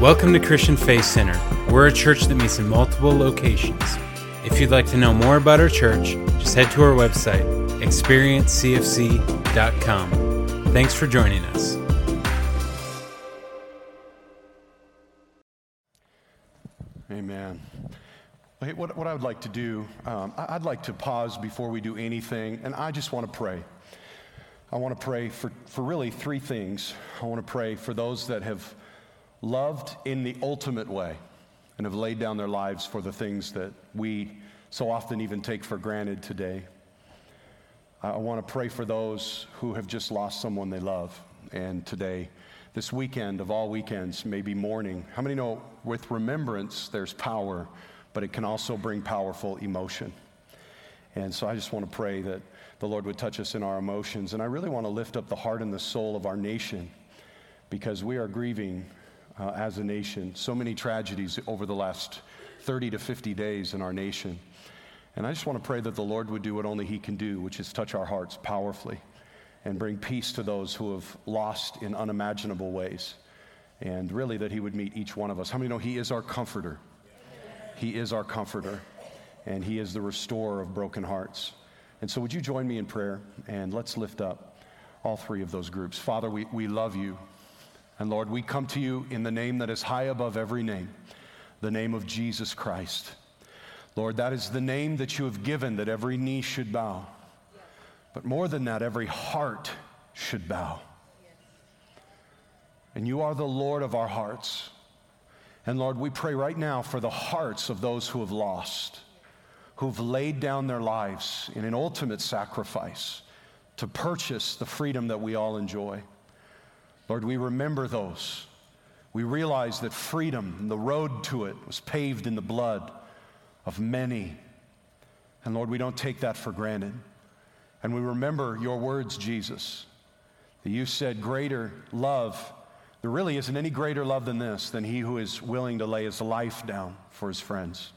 Welcome to Christian Faith Center. We're a church that meets in multiple locations. If you'd like to know more about our church, just head to our website, experiencecfc.com. Thanks for joining us. Amen. Hey, what, what I would like to do, um, I- I'd like to pause before we do anything, and I just want to pray. I want to pray for, for really three things. I want to pray for those that have loved in the ultimate way and have laid down their lives for the things that we so often even take for granted today. I want to pray for those who have just lost someone they love. And today, this weekend of all weekends, maybe mourning. How many know with remembrance there's power, but it can also bring powerful emotion? And so I just want to pray that the Lord would touch us in our emotions. And I really want to lift up the heart and the soul of our nation because we are grieving uh, as a nation. So many tragedies over the last 30 to 50 days in our nation. And I just want to pray that the Lord would do what only He can do, which is touch our hearts powerfully and bring peace to those who have lost in unimaginable ways. And really, that He would meet each one of us. How many know He is our comforter? He is our comforter, and He is the restorer of broken hearts. And so, would you join me in prayer? And let's lift up all three of those groups. Father, we, we love you. And Lord, we come to you in the name that is high above every name, the name of Jesus Christ. Lord, that is the name that you have given that every knee should bow. But more than that, every heart should bow. And you are the Lord of our hearts. And Lord, we pray right now for the hearts of those who have lost, who've laid down their lives in an ultimate sacrifice to purchase the freedom that we all enjoy. Lord, we remember those. We realize that freedom, and the road to it, was paved in the blood of many. And Lord, we don't take that for granted. And we remember your words, Jesus, that you said, Greater love. There really isn't any greater love than this, than he who is willing to lay his life down for his friends.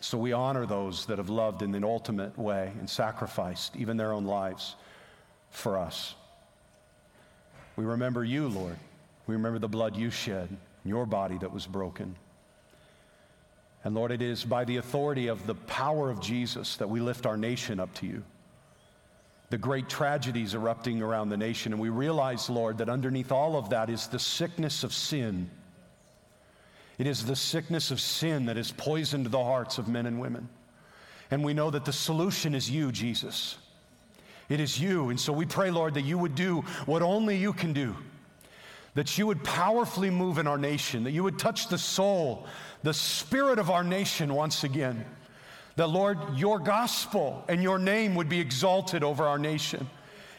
So we honor those that have loved in an ultimate way and sacrificed even their own lives for us. We remember you, Lord. We remember the blood you shed, your body that was broken. And Lord, it is by the authority of the power of Jesus that we lift our nation up to you. The great tragedies erupting around the nation, and we realize, Lord, that underneath all of that is the sickness of sin. It is the sickness of sin that has poisoned the hearts of men and women. And we know that the solution is you, Jesus. It is you. And so we pray, Lord, that you would do what only you can do. That you would powerfully move in our nation, that you would touch the soul, the spirit of our nation once again. That, Lord, your gospel and your name would be exalted over our nation,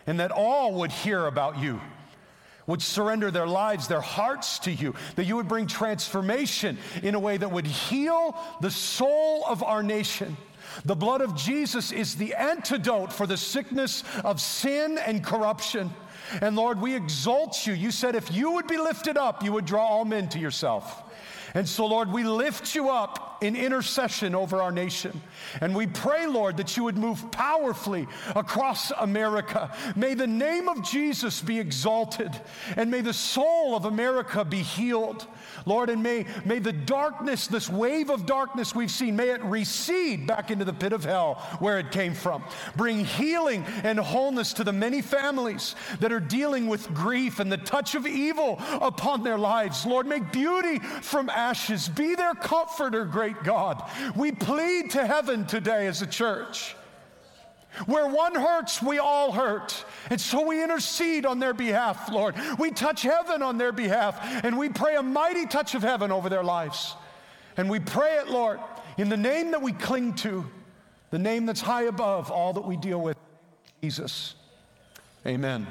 and that all would hear about you, would surrender their lives, their hearts to you, that you would bring transformation in a way that would heal the soul of our nation. The blood of Jesus is the antidote for the sickness of sin and corruption. And Lord, we exalt you. You said if you would be lifted up, you would draw all men to yourself. And so, Lord, we lift you up in intercession over our nation. And we pray, Lord, that you would move powerfully across America. May the name of Jesus be exalted, and may the soul of America be healed. Lord, and may, may the darkness, this wave of darkness we've seen, may it recede back into the pit of hell where it came from. Bring healing and wholeness to the many families that are dealing with grief and the touch of evil upon their lives. Lord, make beauty from ashes. Be their comforter, great God. We plead to heaven today as a church. Where one hurts, we all hurt. And so we intercede on their behalf, Lord. We touch heaven on their behalf, and we pray a mighty touch of heaven over their lives. And we pray it, Lord, in the name that we cling to, the name that's high above all that we deal with, Jesus. Amen.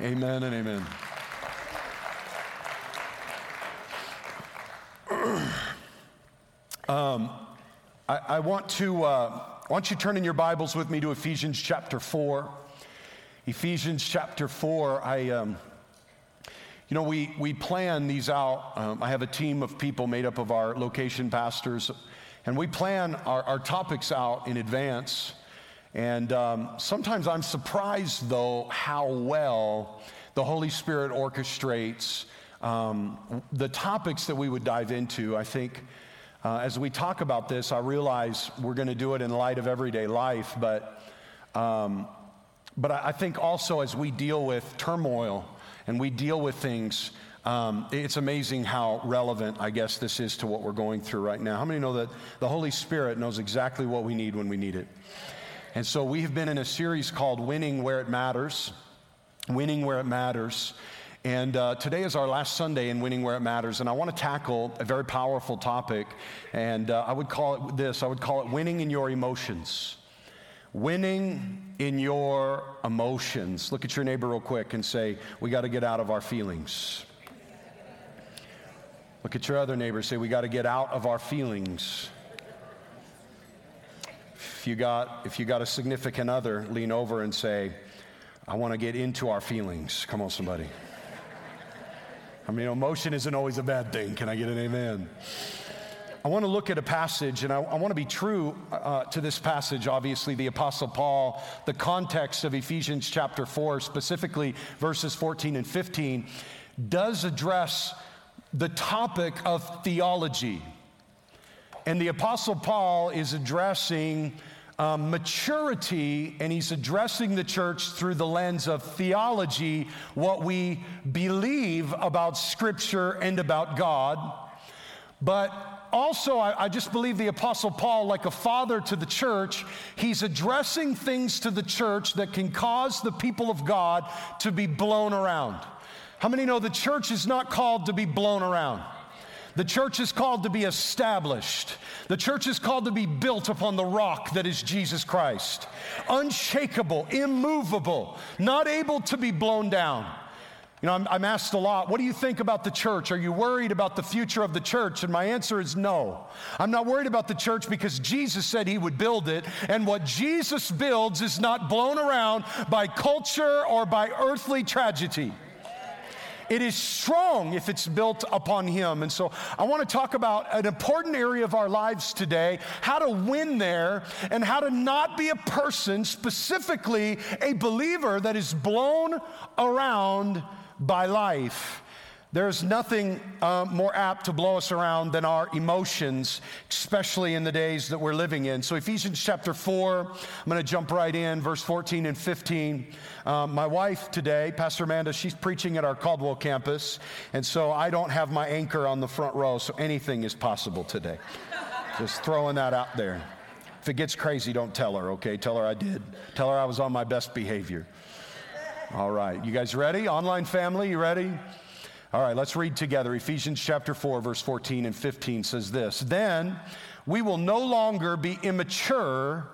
Amen, amen and amen. Um, I, I, want to. Uh, don't you turn in your Bibles with me to Ephesians chapter 4? Ephesians chapter 4. I, um, you know, we, we plan these out. Um, I have a team of people made up of our location pastors, and we plan our, our topics out in advance. And um, sometimes I'm surprised, though, how well the Holy Spirit orchestrates um, the topics that we would dive into, I think. Uh, as we talk about this, I realize we're going to do it in light of everyday life, but, um, but I think also as we deal with turmoil and we deal with things, um, it's amazing how relevant, I guess, this is to what we're going through right now. How many know that the Holy Spirit knows exactly what we need when we need it? And so we have been in a series called Winning Where It Matters. Winning Where It Matters. And uh, today is our last Sunday in Winning Where It Matters. And I want to tackle a very powerful topic. And uh, I would call it this I would call it winning in your emotions. Winning in your emotions. Look at your neighbor real quick and say, We got to get out of our feelings. Look at your other neighbor. Say, we got to get out of our feelings. If you, got, if you got a significant other, lean over and say, I want to get into our feelings. Come on, somebody. I mean, emotion isn't always a bad thing. Can I get an amen? I want to look at a passage, and I, I want to be true uh, to this passage. Obviously, the Apostle Paul, the context of Ephesians chapter 4, specifically verses 14 and 15, does address the topic of theology. And the Apostle Paul is addressing um, maturity and he's addressing the church through the lens of theology, what we believe about Scripture and about God. But also, I, I, just believe the Apostle Paul, like a father to the church, he's addressing things to the church that can cause the people of God to be blown around. How many know the church is not called to be blown around? The church is called to be established. The church is called to be built upon the rock that is Jesus Christ. Unshakable, immovable, not able to be blown down. You know, I'm, I'm, asked a lot, what do you think about the church? Are you worried about the future of the church? And my answer is no. I'm not worried about the church because Jesus said he would build it. And what Jesus builds is not blown around by culture or by earthly tragedy. It is strong if it's built upon Him. And so I want to talk about an important area of our lives today how to win there and how to not be a person, specifically a believer, that is blown around by life. There's nothing uh, more apt to blow us around than our emotions, especially in the days that we're living in. So, Ephesians chapter 4, I'm going to jump right in, verse 14 and 15. Um, my wife today, Pastor Amanda, she's preaching at our Caldwell campus, and so I don't have my anchor on the front row, so anything is possible today. Just throwing that out there. If it gets crazy, don't tell her, okay? Tell her I did. Tell her I was on my best behavior. All right, you guys ready? Online family, you ready? All right, let's read together. Ephesians chapter 4, verse 14 and 15 says this Then we will no longer be immature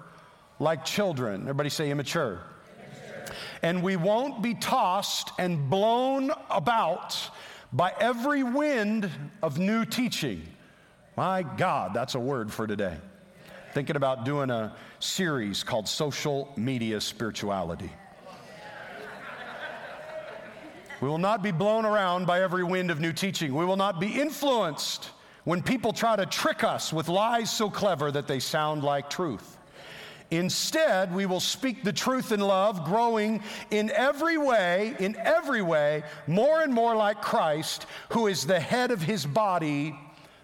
like children. Everybody say immature. immature. And we won't be tossed and blown about by every wind of new teaching. My God, that's a word for today. Thinking about doing a series called Social Media Spirituality. We will not be blown around by every wind of new teaching. We will not be influenced when people try to trick us with lies so clever that they sound like truth. Instead, we will speak the truth in love, growing in every way, in every way, more and more like Christ, who is the head of his body,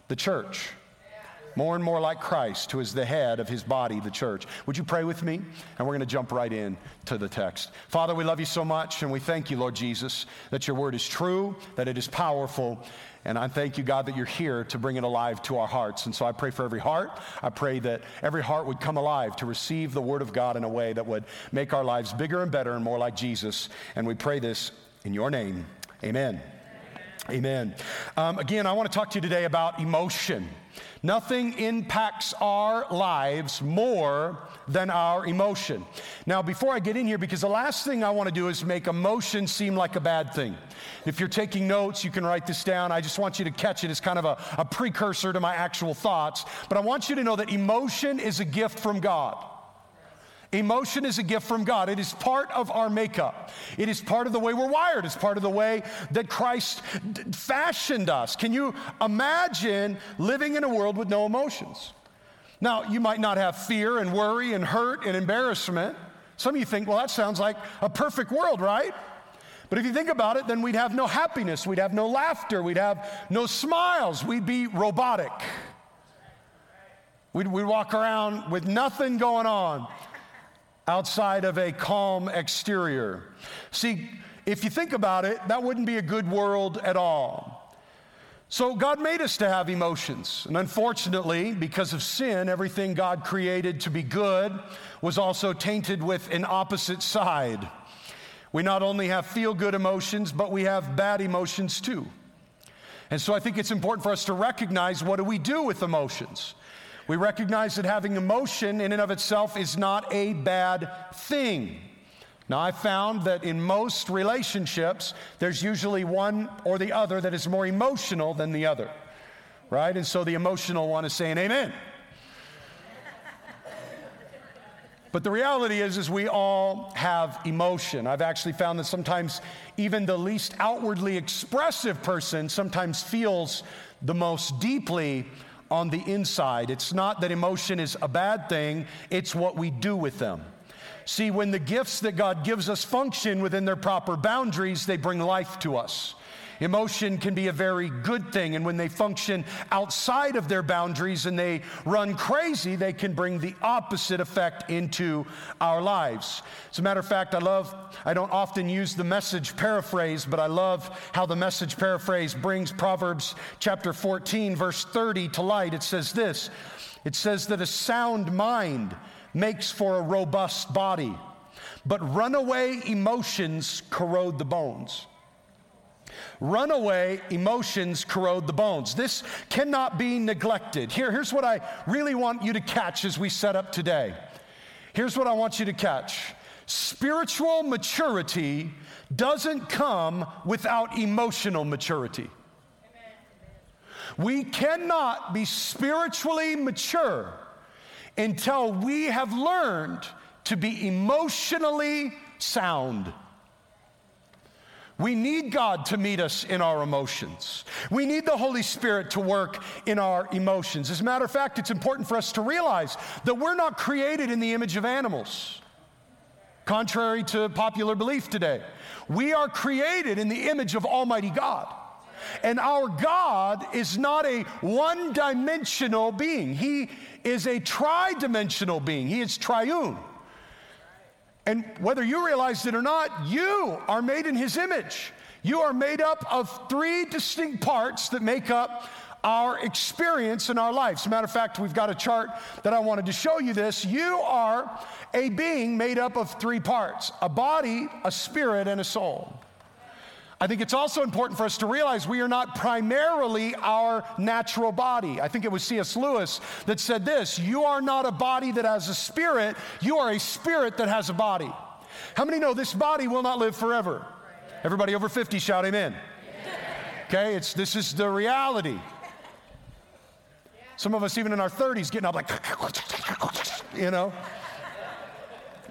the church more and more like Christ, who is the head of his body, the church. Would you pray with me? And we're going to jump right in to the text. Father, we love you so much, and we thank you, Lord Jesus, that your word is true, that it is powerful. And I thank you, God, that you're here to bring it alive to our hearts. And so I pray for every heart. I pray that every heart would come alive to receive the word of God in a way that would make our lives bigger and better and more like Jesus. And we pray this in your name. Amen. Amen. Um, again, I want to talk to you today about emotion. Nothing impacts our lives more than our emotion. Now, before I get in here, because the last thing I want to do is make emotion seem like a bad thing. If you're taking notes, you can write this down. I just want you to catch it as kind of a, a precursor to my actual thoughts. But I want you to know that emotion is a gift from God. Emotion is a gift from God. It is part of our makeup. It is part of the way we're wired. It's part of the way that Christ d- fashioned us. Can you imagine living in a world with no emotions? Now, you might not have fear and worry and hurt and embarrassment. Some of you think, well, that sounds like a perfect world, right? But if you think about it, then we'd have no happiness, we'd have no laughter, we'd have no smiles, we'd be robotic. We'd, we'd walk around with nothing going on outside of a calm exterior. See, if you think about it, that wouldn't be a good world at all. So, God made us to have emotions. And unfortunately, because of sin, everything God created to be good was also tainted with an opposite side. We not only have feel good emotions, but we have bad emotions too. And so I think it's important for us to recognize what do we do with emotions. We recognize that having emotion in and of itself is not a bad thing. Now, I found that in most relationships, there's usually one or the other that is more emotional than the other, right? And so the emotional one is saying amen. But the reality is, is we all have emotion. I've actually found that sometimes even the least outwardly expressive person sometimes feels the most deeply on the inside. It's not that emotion is a bad thing, it's what we do with them. See, when the gifts that God gives us function within their proper boundaries, they bring life to us. Emotion can be a very good thing, and when they function outside of their boundaries and they run crazy, they can bring the opposite effect into our lives. As a matter of fact, I love, I don't often use the message paraphrase, but I love how the message paraphrase brings Proverbs chapter 14, verse 30 to light. It says this it says that a sound mind makes for a robust body, but runaway emotions corrode the bones. Runaway emotions corrode the bones. This cannot be neglected. Here, here's what I really want you to catch as we set up today. Here's what I want you to catch spiritual maturity doesn't come without emotional maturity. We cannot be spiritually mature until we have learned to be emotionally sound. We need God to meet us in our emotions. We need the Holy Spirit to work in our emotions. As a matter of fact, it's important for us to realize that we're not created in the image of animals, contrary to popular belief today. We are created in the image of Almighty God. And our God is not a one dimensional being, He is a tri dimensional being, He is triune. And whether you realize it or not, you are made in His image. You are made up of three distinct parts that make up our experience in our lives. As a matter of fact, we've got a chart that I wanted to show you this. You are a being made up of three parts a body, a spirit, and a soul. I think it's also important for us to realize we are not primarily our natural body. I think it was C.S. Lewis that said this You are not a body that has a spirit, you are a spirit that has a body. How many know this body will not live forever? Everybody over 50 shout amen. Okay, it's, this is the reality. Some of us, even in our 30s, getting up like, you know.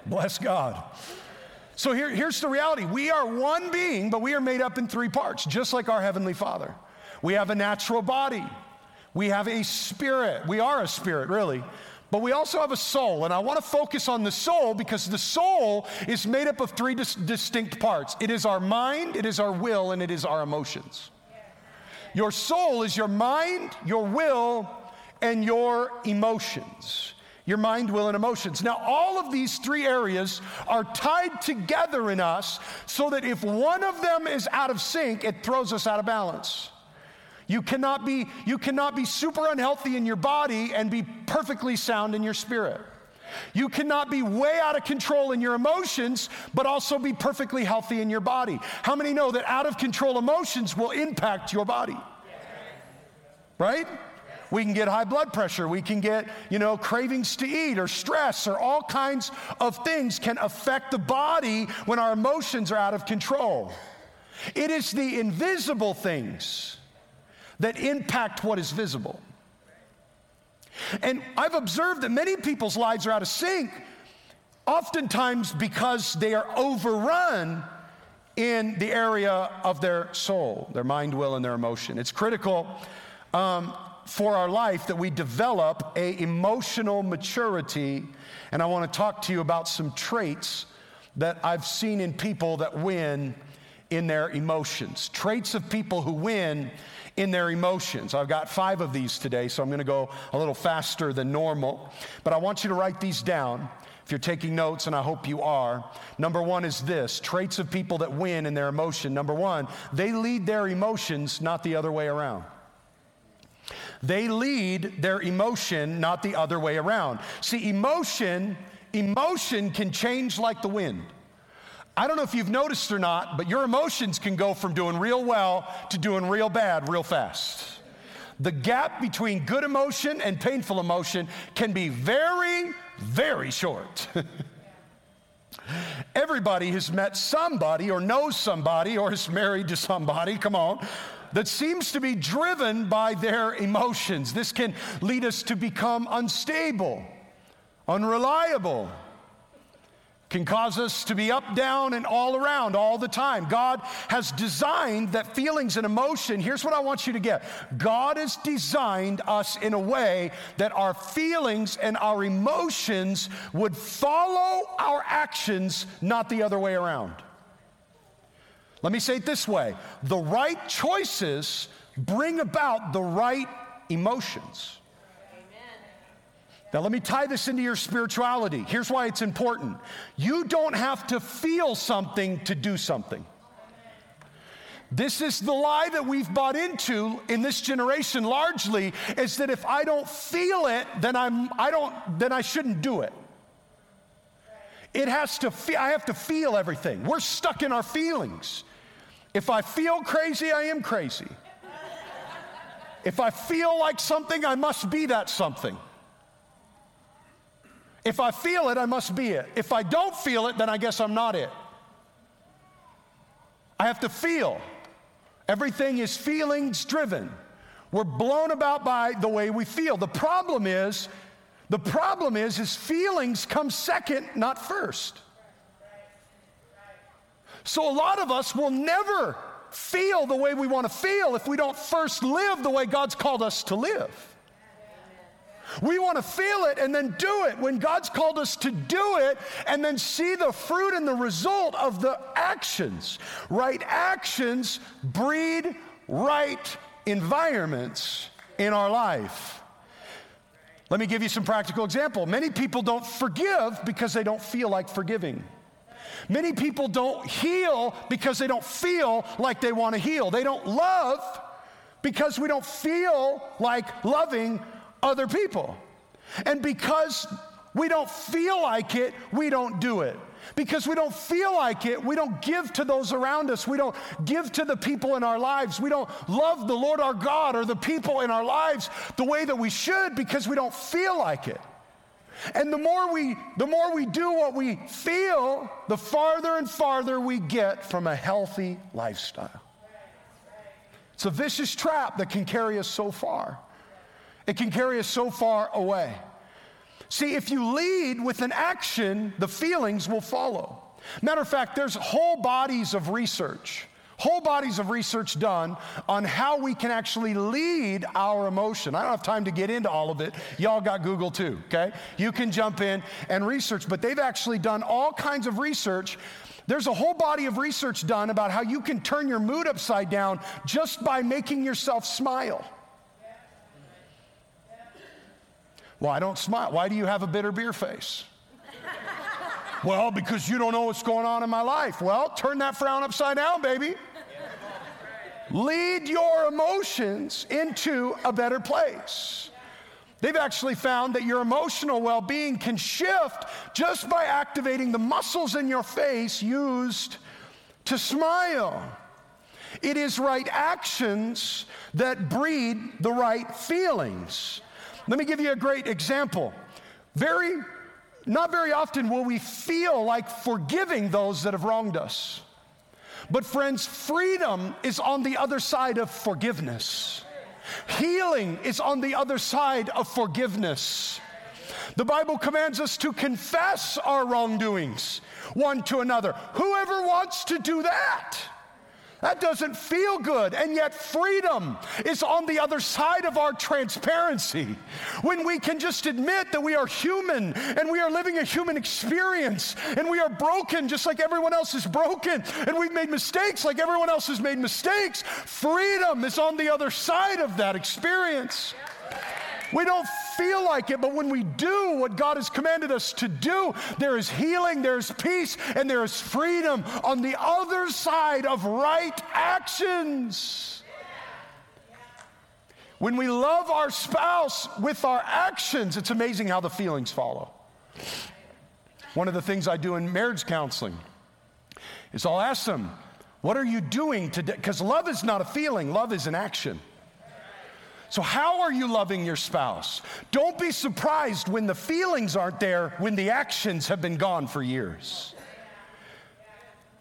Bless God. So here, here's the reality we are one being, but we are made up in three parts, just like our Heavenly Father. We have a natural body, we have a spirit. We are a spirit, really. But we also have a soul, and I want to focus on the soul because the soul is made up of three dis- distinct parts it is our mind, it is our will, and it is our emotions. Your soul is your mind, your will, and your emotions your mind, will, and emotions. Now, all of these three areas are tied together in us so that if one of them is out of sync, it throws us out of balance. You cannot be, you cannot be super unhealthy in your body and be perfectly sound in your spirit. You cannot be way out of control in your emotions, but also be perfectly healthy in your body. How many know that out of control emotions will impact your body? Right? We can get high blood pressure. We can get, you know, cravings to eat or stress or all kinds of things can affect the body when our emotions are out of control. It is the invisible things that impact what is visible. And I've observed that many people's lives are out of sync, oftentimes because they are overrun in the area of their soul, their mind, will, and their emotion. It's critical um, for our life that we develop a emotional maturity and i want to talk to you about some traits that i've seen in people that win in their emotions. Traits of people who win in their emotions. I've got five of these today, so I'm going to go a little faster than normal. But I want you to write these down if you're taking notes, and I hope you are. Number one is this traits of people that win in their emotion. Number one, they lead their emotions, not the other way around. They lead their emotion, not the other way around. See, emotion, emotion can change like the wind. I don't know if you've noticed or not, but your emotions can go from doing real well to doing real bad real fast. The gap between good emotion and painful emotion can be very, very short. Everybody has met somebody or knows somebody or is married to somebody, come on, that seems to be driven by their emotions. This can lead us to become unstable, unreliable can cause us to be up, down, and all around all the time. God has designed that feelings and emotion. Here's what I want you to get God has designed us in a way that our feelings and our emotions would follow our actions, not the other way around. Let me say it this way the right choices bring about the right emotions. Now, let me tie this into your spirituality. Here's why it's important you don't have to feel something to do something. This is the lie that we've bought into in this generation largely is that if I don't feel it, then I'm I don't then I shouldn't do it. It has to feel, I have to feel everything. We're stuck in our feelings. If I feel crazy, I am crazy. If I feel like something, I must be that something. If I feel it, I must be it. If I don't feel it, then I guess I'm not it. I have to feel. Everything is feelings driven. We're blown about by the way we feel. The problem is, the problem is, is feelings come second, not first. So a lot of us will never feel the way we want to feel if we don't first live the way God's called us to live. We want to feel it and then do it when God's called us to do it and then see the fruit and the result of the actions. Right actions breed right environments in our life. Let me give you some practical example. Many people don't forgive because they don't feel like forgiving. Many people don't heal because they don't feel like they want to heal. They don't love because we don't feel like loving other people. And because we don't feel like it, we don't do it. Because we don't feel like it, we don't give to those around us. We don't give to the people in our lives. We don't love the Lord our God or the people in our lives the way that we should because we don't feel like it. And the more we the more we do what we feel, the farther and farther we get from a healthy lifestyle. It's a vicious trap that can carry us so far. It can carry us so far away. See, if you lead with an action, the feelings will follow. Matter of fact, there's whole bodies of research, whole bodies of research done on how we can actually lead our emotion. I don't have time to get into all of it. Y'all got Google too, okay? You can jump in and research, but they've actually done all kinds of research there's a whole body of research done about how you can turn your mood upside down just by making yourself smile. Well, I don't smile. Why do you have a bitter beer face? well, because you don't know what's going on in my life. Well, turn that frown upside down, baby. Lead your emotions into a better place. They've actually found that your emotional well being can shift just by activating the muscles in your face used to smile. It is right actions that breed the right feelings. Let me give you a great example. Very, not very often will we feel like forgiving those that have wronged us. But, friends, freedom is on the other side of forgiveness. Healing is on the other side of forgiveness. The Bible commands us to confess our wrongdoings one to another. Whoever wants to do that? That doesn't feel good. And yet, freedom is on the other side of our transparency. When we can just admit that we are human and we are living a human experience and we are broken just like everyone else is broken and we've made mistakes like everyone else has made mistakes. Freedom is on the other side of that experience. We don't feel like it, but when we do what God has commanded us to do, there is healing, there's peace, and there is freedom on the other side of right actions. When we love our spouse with our actions, it's amazing how the feelings follow. One of the things I do in marriage counseling is I'll ask them, What are you doing today? Because love is not a feeling, love is an action. So, how are you loving your spouse? Don't be surprised when the feelings aren't there, when the actions have been gone for years.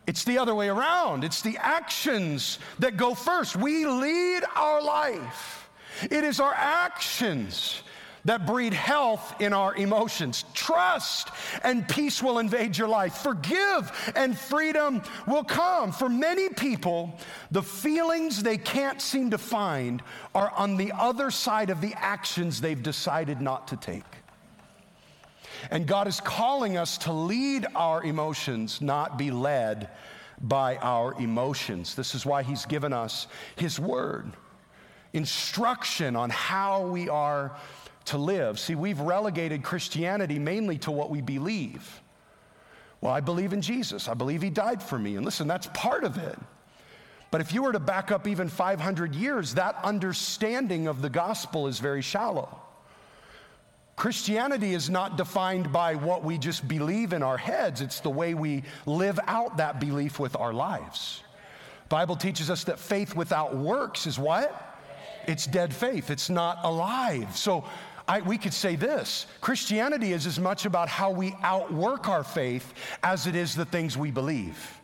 It's the other way around. It's the actions that go first. We lead our life, it is our actions that breed health in our emotions. Trust and peace will invade your life. Forgive and freedom will come. For many people, the feelings they can't seem to find are on the other side of the actions they've decided not to take. And God is calling us to lead our emotions, not be led by our emotions. This is why He's given us His Word, instruction on how we are to live. See, we've relegated Christianity mainly to what we believe. Well, I believe in Jesus. I believe he died for me. And listen, that's part of it. But if you were to back up even 500 years, that understanding of the gospel is very shallow. Christianity is not defined by what we just believe in our heads, it's the way we live out that belief with our lives. Bible teaches us that faith without works is what? It's dead faith. It's not alive. So I, we could say this Christianity is as much about how we outwork our faith as it is the things we believe.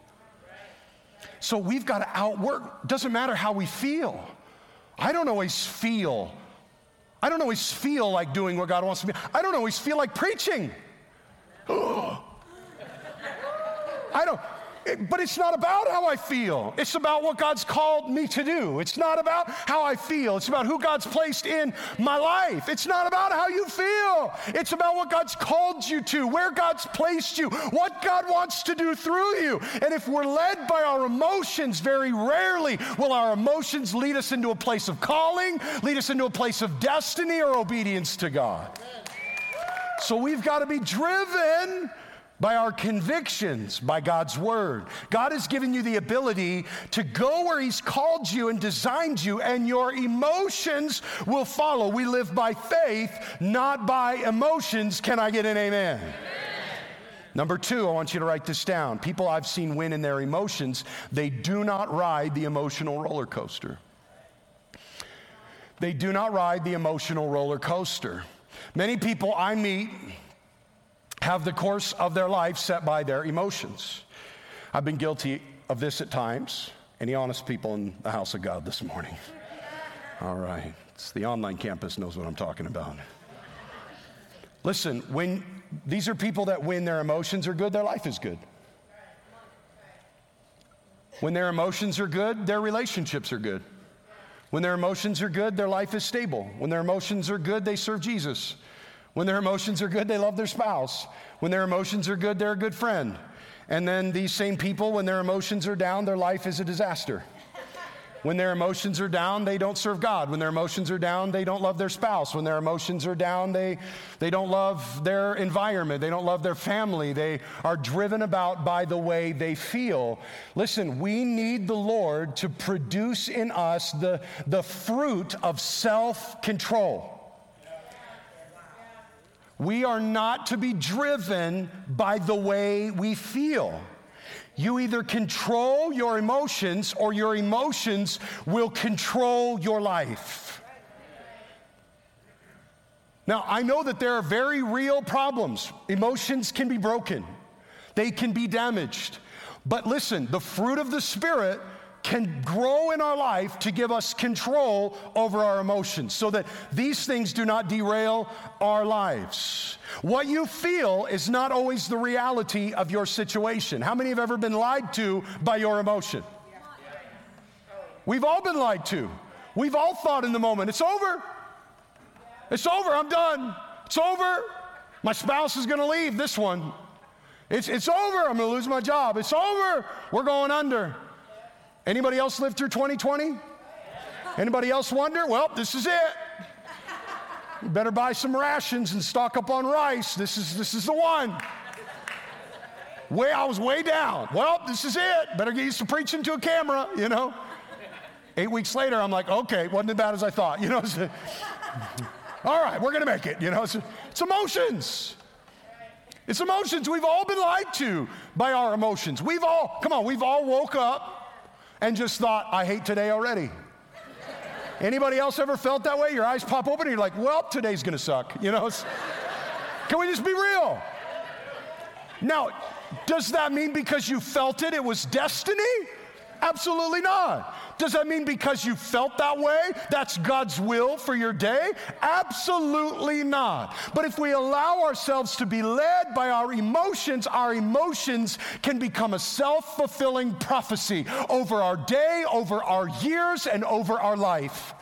So we've got to outwork. Doesn't matter how we feel. I don't always feel. I don't always feel like doing what God wants me. I don't always feel like preaching. I don't. But it's not about how I feel. It's about what God's called me to do. It's not about how I feel. It's about who God's placed in my life. It's not about how you feel. It's about what God's called you to, where God's placed you, what God wants to do through you. And if we're led by our emotions, very rarely will our emotions lead us into a place of calling, lead us into a place of destiny or obedience to God. So we've got to be driven by our convictions, by God's word. God has given you the ability to go where He's called you and designed you, and your emotions will follow. We live by faith, not by emotions. Can I get an amen? amen. Number two, I want you to write this down. People I've seen win in their emotions, they do not ride the emotional roller coaster. They do not ride the emotional roller coaster. Many people I meet, have the course of their life set by their emotions. I've been guilty of this at times. Any honest people in the house of God this morning? All right. It's the online campus knows what I'm talking about. Listen, when these are people that when their emotions are good, their life is good. When their emotions are good, their relationships are good. When their emotions are good, their life is stable. When their emotions are good, they serve Jesus. When their emotions are good, they love their spouse. When their emotions are good, they're a good friend. And then these same people, when their emotions are down, their life is a disaster. When their emotions are down, they don't serve God. When their emotions are down, they don't love their spouse. When their emotions are down, they, they don't love their environment. They don't love their family. They are driven about by the way they feel. Listen, we need the Lord to produce in us the, the fruit of self control. We are not to be driven by the way we feel. You either control your emotions or your emotions will control your life. Now, I know that there are very real problems. Emotions can be broken, they can be damaged. But listen, the fruit of the Spirit can grow in our life to give us control over our emotions so that these things do not derail our lives. What you feel is not always the reality of your situation. How many have ever been lied to by your emotion? We've all been lied to. We've all thought in the moment, it's over. It's over. I'm done. It's over. My spouse is going to leave this one. It's, it's over. I'm going to lose my job. It's over. We're going under. Anybody else live through 2020? Anybody else wonder? Well, this is it. You better buy some rations and stock up on rice. This is, this is the one. Way, I was way down. Well, this is it. Better get used to preaching to a camera, you know. Eight weeks later, I'm like, okay, wasn't as bad as I thought, you know. All right, we're gonna make it, you know. It's, it's emotions. It's emotions. We've all been lied to by our emotions. We've all, come on, we've all woke up and just thought, I hate today already. Anybody else ever felt that way? Your eyes pop open and you're like, well, today's gonna suck, you know? Can we just be real? Now, does that mean because you felt it, it was destiny? Absolutely not. Does that mean because you felt that way, that's God's will for your day? Absolutely not. But if we allow ourselves to be led by our emotions, our emotions can become a self fulfilling prophecy over our day, over our years, and over our life.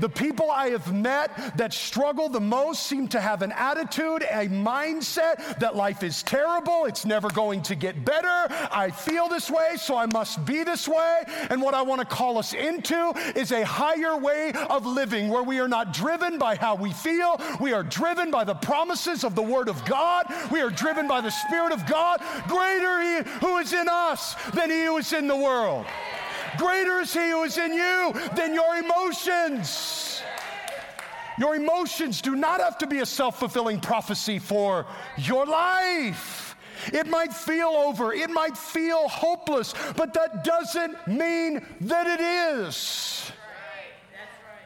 The people I have met that struggle the most seem to have an attitude, a mindset that life is terrible, it's never going to get better. I feel this way, so I must be this way. And what I want to call us into is a higher way of living where we are not driven by how we feel, we are driven by the promises of the Word of God, we are driven by the Spirit of God. Greater He who is in us than He who is in the world. Greater is He who is in you than your emotions. Your emotions do not have to be a self fulfilling prophecy for your life. It might feel over, it might feel hopeless, but that doesn't mean that it is.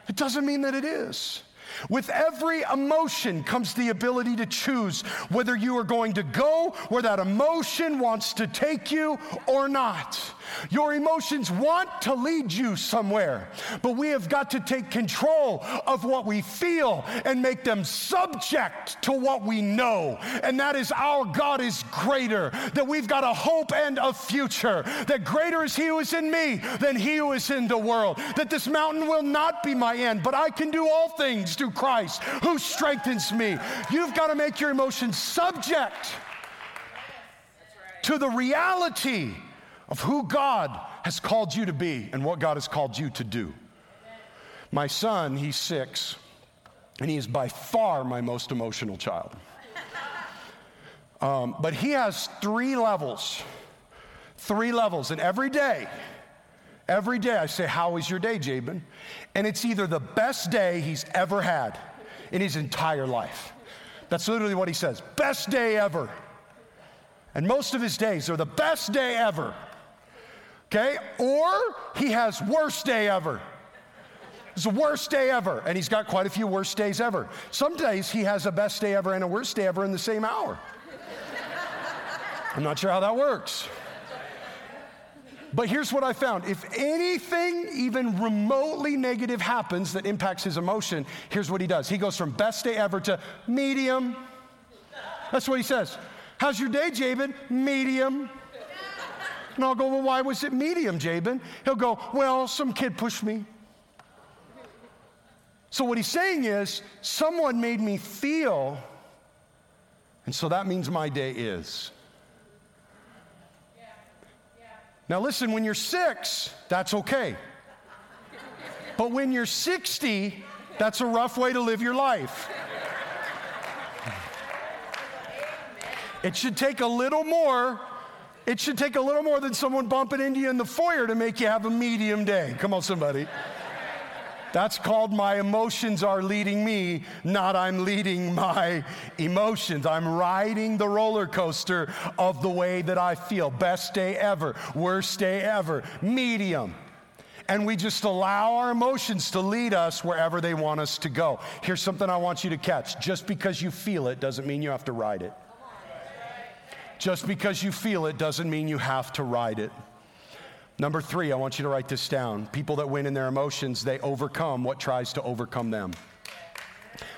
It doesn't mean that it is. With every emotion comes the ability to choose whether you are going to go where that emotion wants to take you or not. Your emotions want to lead you somewhere, but we have got to take control of what we feel and make them subject to what we know. And that is our God is greater, that we've got a hope and a future, that greater is He who is in me than He who is in the world, that this mountain will not be my end, but I can do all things through Christ who strengthens me. You've got to make your emotions subject to the reality of who God has called you to be and what God has called you to do. My son, he's six, and he is by far my most emotional child. Um, but he has three levels. Three levels. And every day, every day I say, How was your day, Jabin? And it's either the best day he's ever had in his entire life. That's literally what he says best day ever. And most of his days are the best day ever. Okay? Or he has worst day ever. It's the worst day ever. And he's got quite a few worst days ever. Some days he has a best day ever and a worst day ever in the same hour. I'm not sure how that works. But here's what I found if anything even remotely negative happens that impacts his emotion, here's what he does. He goes from best day ever to medium. That's what he says. How's your day, Jabin? Medium. And I'll go, Well, why was it medium, Jabin? He'll go, Well, some kid pushed me. So what he's saying is, someone made me feel, and so that means my day is. Now, listen, when you're six, that's okay. But when you're 60, that's a rough way to live your life. It should take a little more. It should take a little more than someone bumping into you in the foyer to make you have a medium day. Come on, somebody. That's called my emotions are leading me, not I'm leading my emotions. I'm riding the roller coaster of the way that I feel. Best day ever, worst day ever, medium. And we just allow our emotions to lead us wherever they want us to go. Here's something I want you to catch just because you feel it doesn't mean you have to ride it. Just because you feel it doesn't mean you have to ride it. Number three, I want you to write this down. People that win in their emotions, they overcome what tries to overcome them.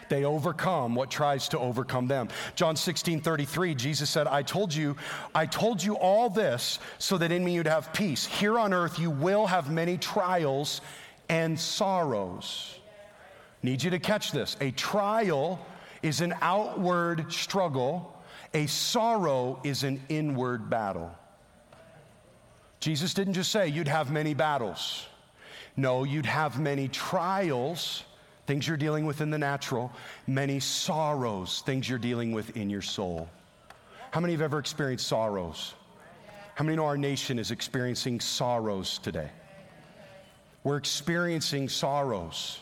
They overcome what tries to overcome them. John 16, 33, Jesus said, I told you, I told you all this so that in me you'd have peace. Here on earth you will have many trials and sorrows. Need you to catch this. A trial is an outward struggle, a sorrow is an inward battle. Jesus didn't just say you'd have many battles. No, you'd have many trials, things you're dealing with in the natural, many sorrows, things you're dealing with in your soul. How many have ever experienced sorrows? How many know our nation is experiencing sorrows today? We're experiencing sorrows.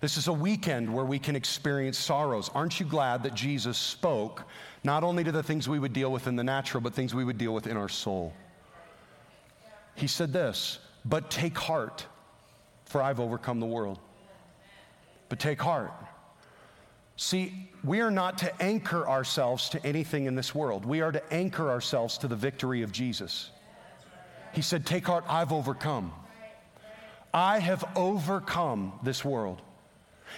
This is a weekend where we can experience sorrows. Aren't you glad that Jesus spoke not only to the things we would deal with in the natural, but things we would deal with in our soul? He said this, but take heart for I've overcome the world. But take heart. See, we are not to anchor ourselves to anything in this world. We are to anchor ourselves to the victory of Jesus. He said, Take heart, I've overcome. I have overcome this world.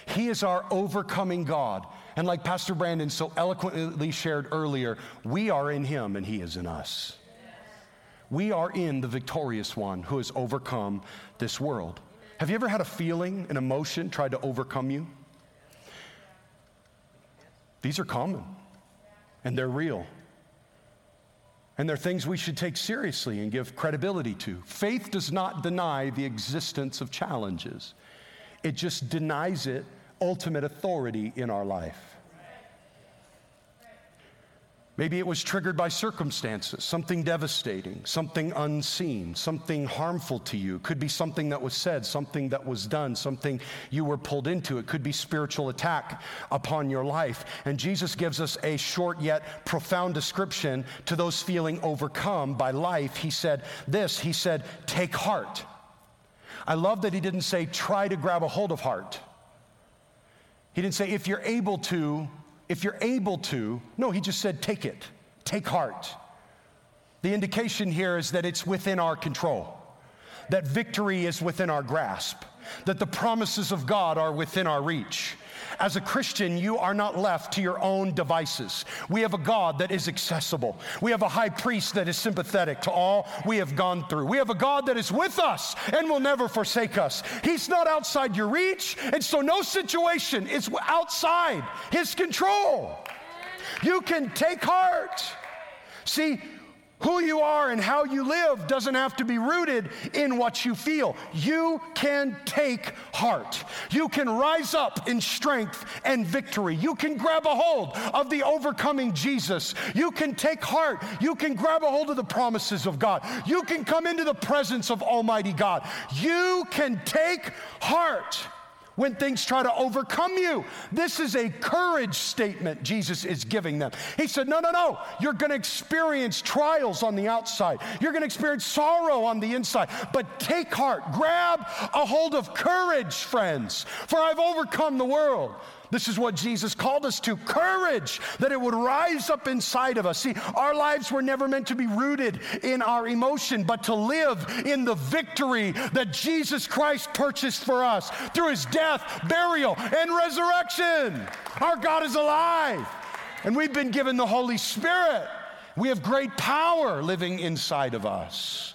He is our overcoming God. And like Pastor Brandon so eloquently shared earlier, we are in Him and He is in us. We are in the victorious one who has overcome this world. Have you ever had a feeling, an emotion tried to overcome you? These are common and they're real. And they're things we should take seriously and give credibility to. Faith does not deny the existence of challenges, it just denies it ultimate authority in our life. Maybe it was triggered by circumstances, something devastating, something unseen, something harmful to you. Could be something that was said, something that was done, something you were pulled into. It could be spiritual attack upon your life. And Jesus gives us a short yet profound description to those feeling overcome by life. He said this He said, Take heart. I love that he didn't say, Try to grab a hold of heart. He didn't say, If you're able to, if you're able to, no, he just said, take it, take heart. The indication here is that it's within our control, that victory is within our grasp, that the promises of God are within our reach. As a Christian, you are not left to your own devices. We have a God that is accessible. We have a high priest that is sympathetic to all we have gone through. We have a God that is with us and will never forsake us. He's not outside your reach, and so no situation is outside his control. You can take heart. See, who you are and how you live doesn't have to be rooted in what you feel. You can take heart. You can rise up in strength and victory. You can grab a hold of the overcoming Jesus. You can take heart. You can grab a hold of the promises of God. You can come into the presence of Almighty God. You can take heart when things try to overcome you. This is a courage statement Jesus is giving them. He said, No, no, no. You're going to experience trials on the outside, you're going to experience sorrow on the inside. But take heart, grab a hold of courage, friends, for I've overcome the world. This is what Jesus called us to courage, that it would rise up inside of us. See, our lives were never meant to be rooted in our emotion, but to live in the victory that Jesus Christ purchased for us through his death, burial, and resurrection. Our God is alive, and we've been given the Holy Spirit. We have great power living inside of us.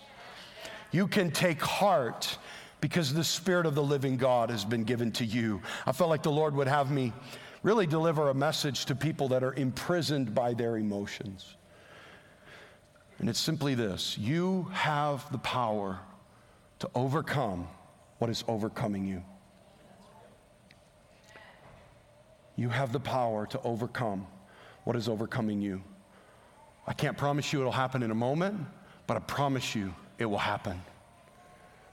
You can take heart because the Spirit of the living God has been given to you. I felt like the Lord would have me really deliver a message to people that are imprisoned by their emotions. And it's simply this you have the power to overcome what is overcoming you. You have the power to overcome what is overcoming you. I can't promise you it'll happen in a moment, but I promise you it will happen.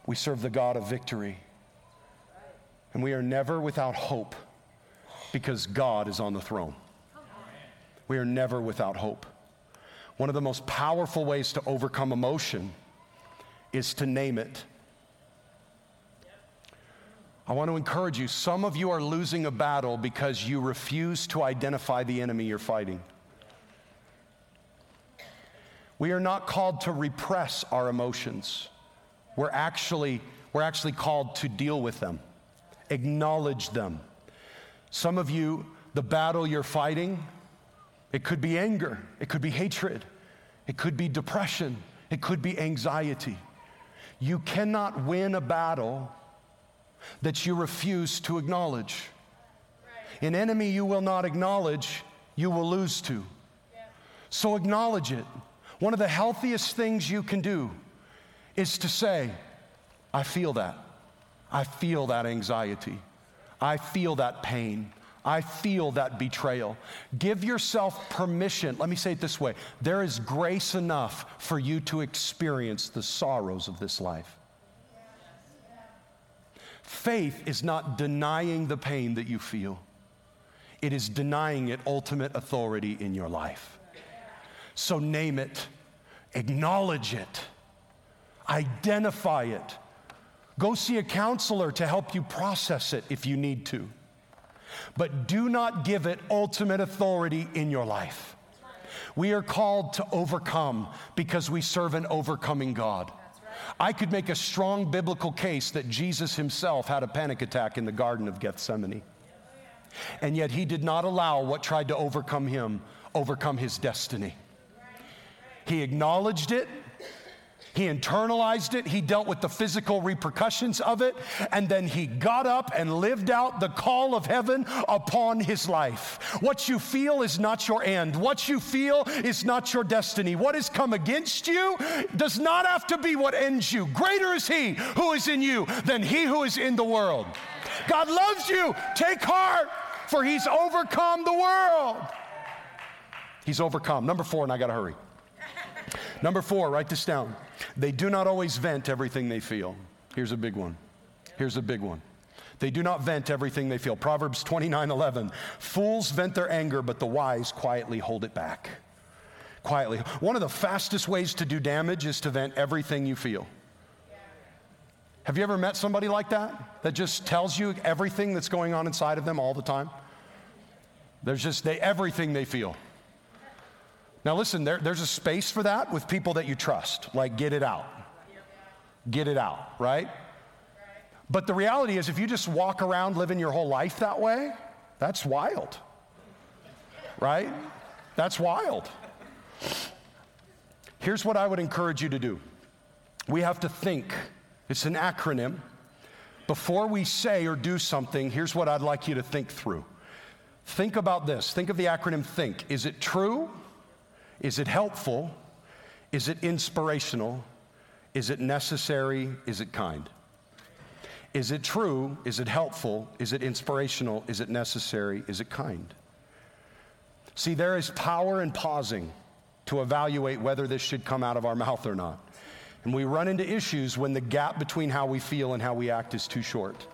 We serve the God of victory. And we are never without hope because God is on the throne. We are never without hope. One of the most powerful ways to overcome emotion is to name it. I want to encourage you. Some of you are losing a battle because you refuse to identify the enemy you're fighting. We are not called to repress our emotions. We're actually, we're actually called to deal with them, acknowledge them. Some of you, the battle you're fighting, it could be anger, it could be hatred, it could be depression, it could be anxiety. You cannot win a battle that you refuse to acknowledge. An enemy you will not acknowledge, you will lose to. So acknowledge it. One of the healthiest things you can do is to say, I feel that. I feel that anxiety. I feel that pain. I feel that betrayal. Give yourself permission. Let me say it this way there is grace enough for you to experience the sorrows of this life. Faith is not denying the pain that you feel, it is denying it ultimate authority in your life. So name it, acknowledge it, identify it. Go see a counselor to help you process it if you need to. But do not give it ultimate authority in your life. We are called to overcome because we serve an overcoming God. I could make a strong biblical case that Jesus himself had a panic attack in the Garden of Gethsemane. And yet he did not allow what tried to overcome him overcome his destiny. He acknowledged it, he internalized it, he dealt with the physical repercussions of it, and then he got up and lived out the call of heaven upon his life. What you feel is not your end, what you feel is not your destiny. What has come against you does not have to be what ends you. Greater is he who is in you than he who is in the world. God loves you. Take heart, for he's overcome the world. He's overcome. Number four, and I got to hurry. Number four, write this down. They do not always vent everything they feel. Here's a big one. Here's a big one. They do not vent everything they feel. Proverbs 29 11. Fools vent their anger, but the wise quietly hold it back. Quietly. One of the fastest ways to do damage is to vent everything you feel. Have you ever met somebody like that? That just tells you everything that's going on inside of them all the time? There's just they, everything they feel. Now, listen, there, there's a space for that with people that you trust. Like, get it out. Get it out, right? But the reality is, if you just walk around living your whole life that way, that's wild, right? That's wild. Here's what I would encourage you to do we have to think, it's an acronym. Before we say or do something, here's what I'd like you to think through. Think about this. Think of the acronym THINK. Is it true? Is it helpful? Is it inspirational? Is it necessary? Is it kind? Is it true? Is it helpful? Is it inspirational? Is it necessary? Is it kind? See, there is power in pausing to evaluate whether this should come out of our mouth or not. And we run into issues when the gap between how we feel and how we act is too short.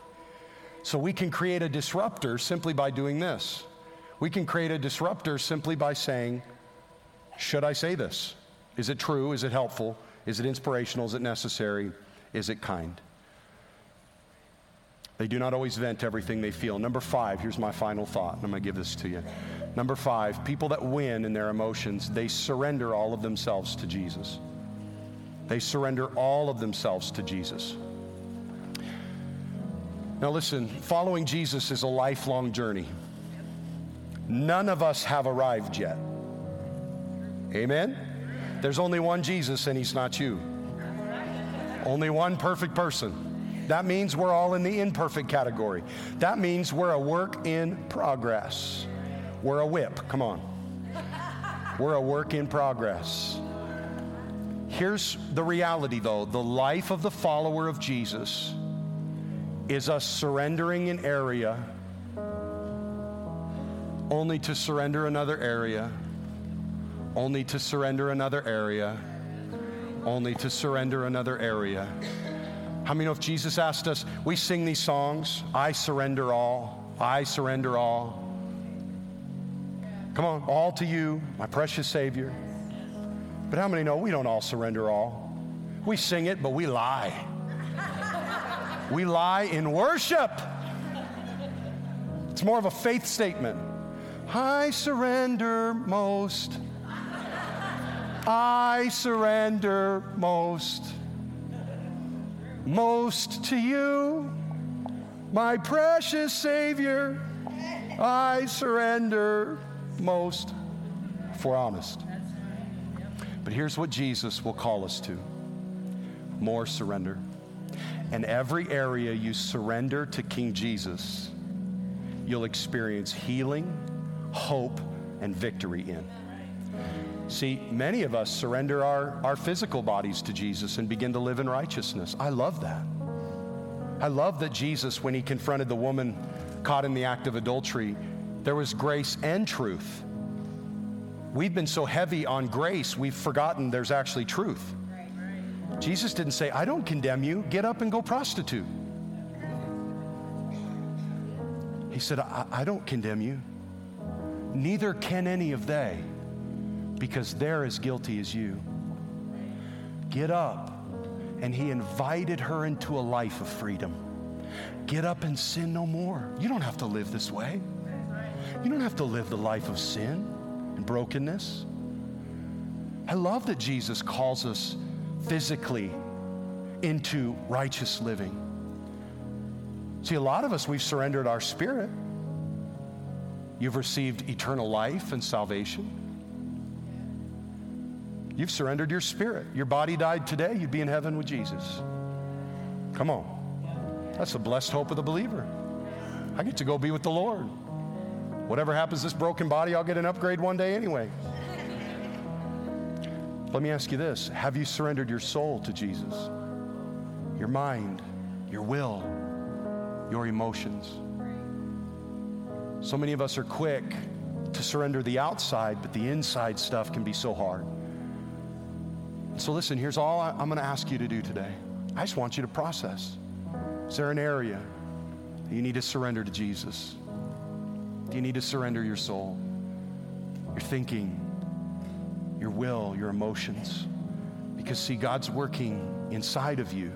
So we can create a disruptor simply by doing this. We can create a disruptor simply by saying, should I say this? Is it true? Is it helpful? Is it inspirational? Is it necessary? Is it kind? They do not always vent everything they feel. Number five, here's my final thought, and I'm going to give this to you. Number five, people that win in their emotions, they surrender all of themselves to Jesus. They surrender all of themselves to Jesus. Now, listen, following Jesus is a lifelong journey. None of us have arrived yet. Amen? There's only one Jesus, and he's not you. Only one perfect person. That means we're all in the imperfect category. That means we're a work in progress. We're a whip. Come on. We're a work in progress. Here's the reality, though the life of the follower of Jesus is us surrendering an area only to surrender another area only to surrender another area, only to surrender another area. How many know if Jesus asked us, we sing these songs, I surrender all, I surrender all. Come on, all to you, my precious Savior. But how many know we don't all surrender all? We sing it, but we lie. we lie in worship. It's more of a faith statement. I surrender most. I surrender most, most to you, my precious Savior. I surrender most, if we're honest. But here's what Jesus will call us to more surrender. And every area you surrender to King Jesus, you'll experience healing, hope, and victory in. See, many of us surrender our, our physical bodies to Jesus and begin to live in righteousness. I love that. I love that Jesus, when he confronted the woman caught in the act of adultery, there was grace and truth. We've been so heavy on grace, we've forgotten there's actually truth. Jesus didn't say, I don't condemn you, get up and go prostitute. He said, I, I don't condemn you, neither can any of they because they're as guilty as you. Get up. And he invited her into a life of freedom. Get up and sin no more. You don't have to live this way. You don't have to live the life of sin and brokenness. I love that Jesus calls us physically into righteous living. See, a lot of us, we've surrendered our spirit. You've received eternal life and salvation. You've surrendered your spirit. Your body died today, you'd be in heaven with Jesus. Come on. That's the blessed hope of the believer. I get to go be with the Lord. Whatever happens to this broken body, I'll get an upgrade one day anyway. Let me ask you this Have you surrendered your soul to Jesus? Your mind, your will, your emotions? So many of us are quick to surrender the outside, but the inside stuff can be so hard. So, listen, here's all I'm going to ask you to do today. I just want you to process. Is there an area you need to surrender to Jesus? Do you need to surrender your soul, your thinking, your will, your emotions? Because, see, God's working inside of you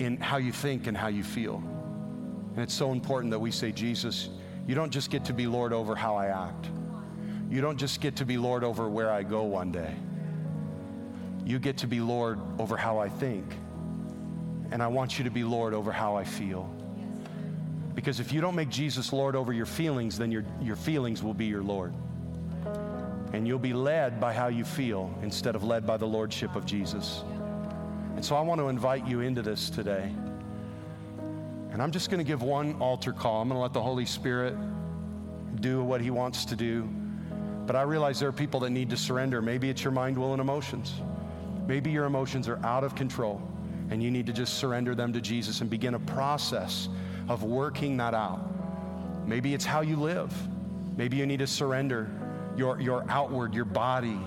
in how you think and how you feel. And it's so important that we say, Jesus, you don't just get to be Lord over how I act. You don't just get to be Lord over where I go one day. You get to be Lord over how I think. And I want you to be Lord over how I feel. Because if you don't make Jesus Lord over your feelings, then your, your feelings will be your Lord. And you'll be led by how you feel instead of led by the Lordship of Jesus. And so I want to invite you into this today. And I'm just going to give one altar call. I'm going to let the Holy Spirit do what He wants to do. But I realize there are people that need to surrender. Maybe it's your mind, will, and emotions. Maybe your emotions are out of control and you need to just surrender them to Jesus and begin a process of working that out. Maybe it's how you live. Maybe you need to surrender your, your outward, your body,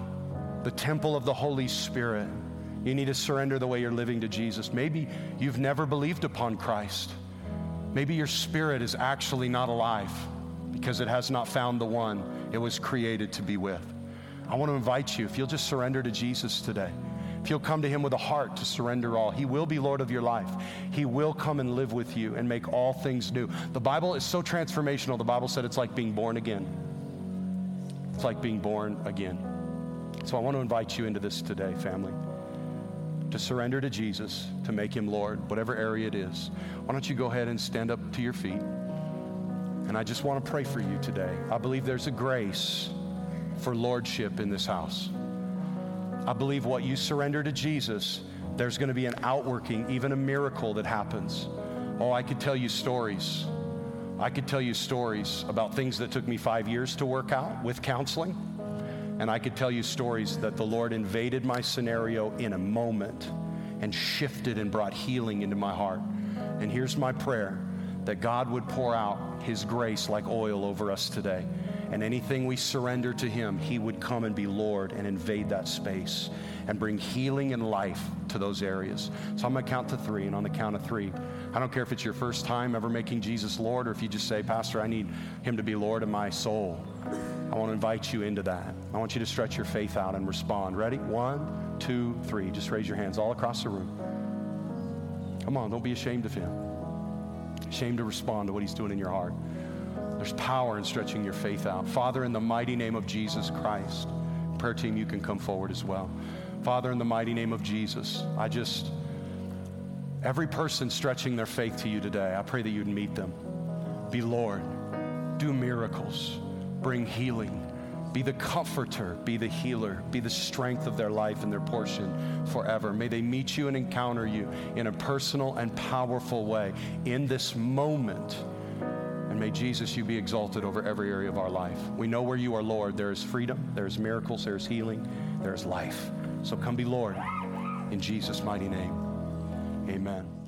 the temple of the Holy Spirit. You need to surrender the way you're living to Jesus. Maybe you've never believed upon Christ. Maybe your spirit is actually not alive because it has not found the one it was created to be with. I want to invite you, if you'll just surrender to Jesus today. If you'll come to Him with a heart to surrender all, He will be Lord of your life. He will come and live with you and make all things new. The Bible is so transformational. The Bible said it's like being born again. It's like being born again. So I want to invite you into this today, family, to surrender to Jesus, to make Him Lord, whatever area it is. Why don't you go ahead and stand up to your feet? And I just want to pray for you today. I believe there's a grace for lordship in this house. I believe what you surrender to Jesus, there's going to be an outworking, even a miracle that happens. Oh, I could tell you stories. I could tell you stories about things that took me five years to work out with counseling. And I could tell you stories that the Lord invaded my scenario in a moment and shifted and brought healing into my heart. And here's my prayer that God would pour out His grace like oil over us today. And anything we surrender to Him, He would come and be Lord and invade that space and bring healing and life to those areas. So I'm going to count to three, and on the count of three, I don't care if it's your first time ever making Jesus Lord or if you just say, Pastor, I need Him to be Lord of my soul. I want to invite you into that. I want you to stretch your faith out and respond. Ready? One, two, three. Just raise your hands all across the room. Come on, don't be ashamed of Him. Ashamed to respond to what He's doing in your heart. There's power in stretching your faith out. Father, in the mighty name of Jesus Christ, prayer team, you can come forward as well. Father, in the mighty name of Jesus, I just, every person stretching their faith to you today, I pray that you'd meet them. Be Lord. Do miracles. Bring healing. Be the comforter, be the healer, be the strength of their life and their portion forever. May they meet you and encounter you in a personal and powerful way in this moment. And may Jesus, you be exalted over every area of our life. We know where you are, Lord. There is freedom, there's miracles, there's healing, there's life. So come be Lord in Jesus' mighty name. Amen.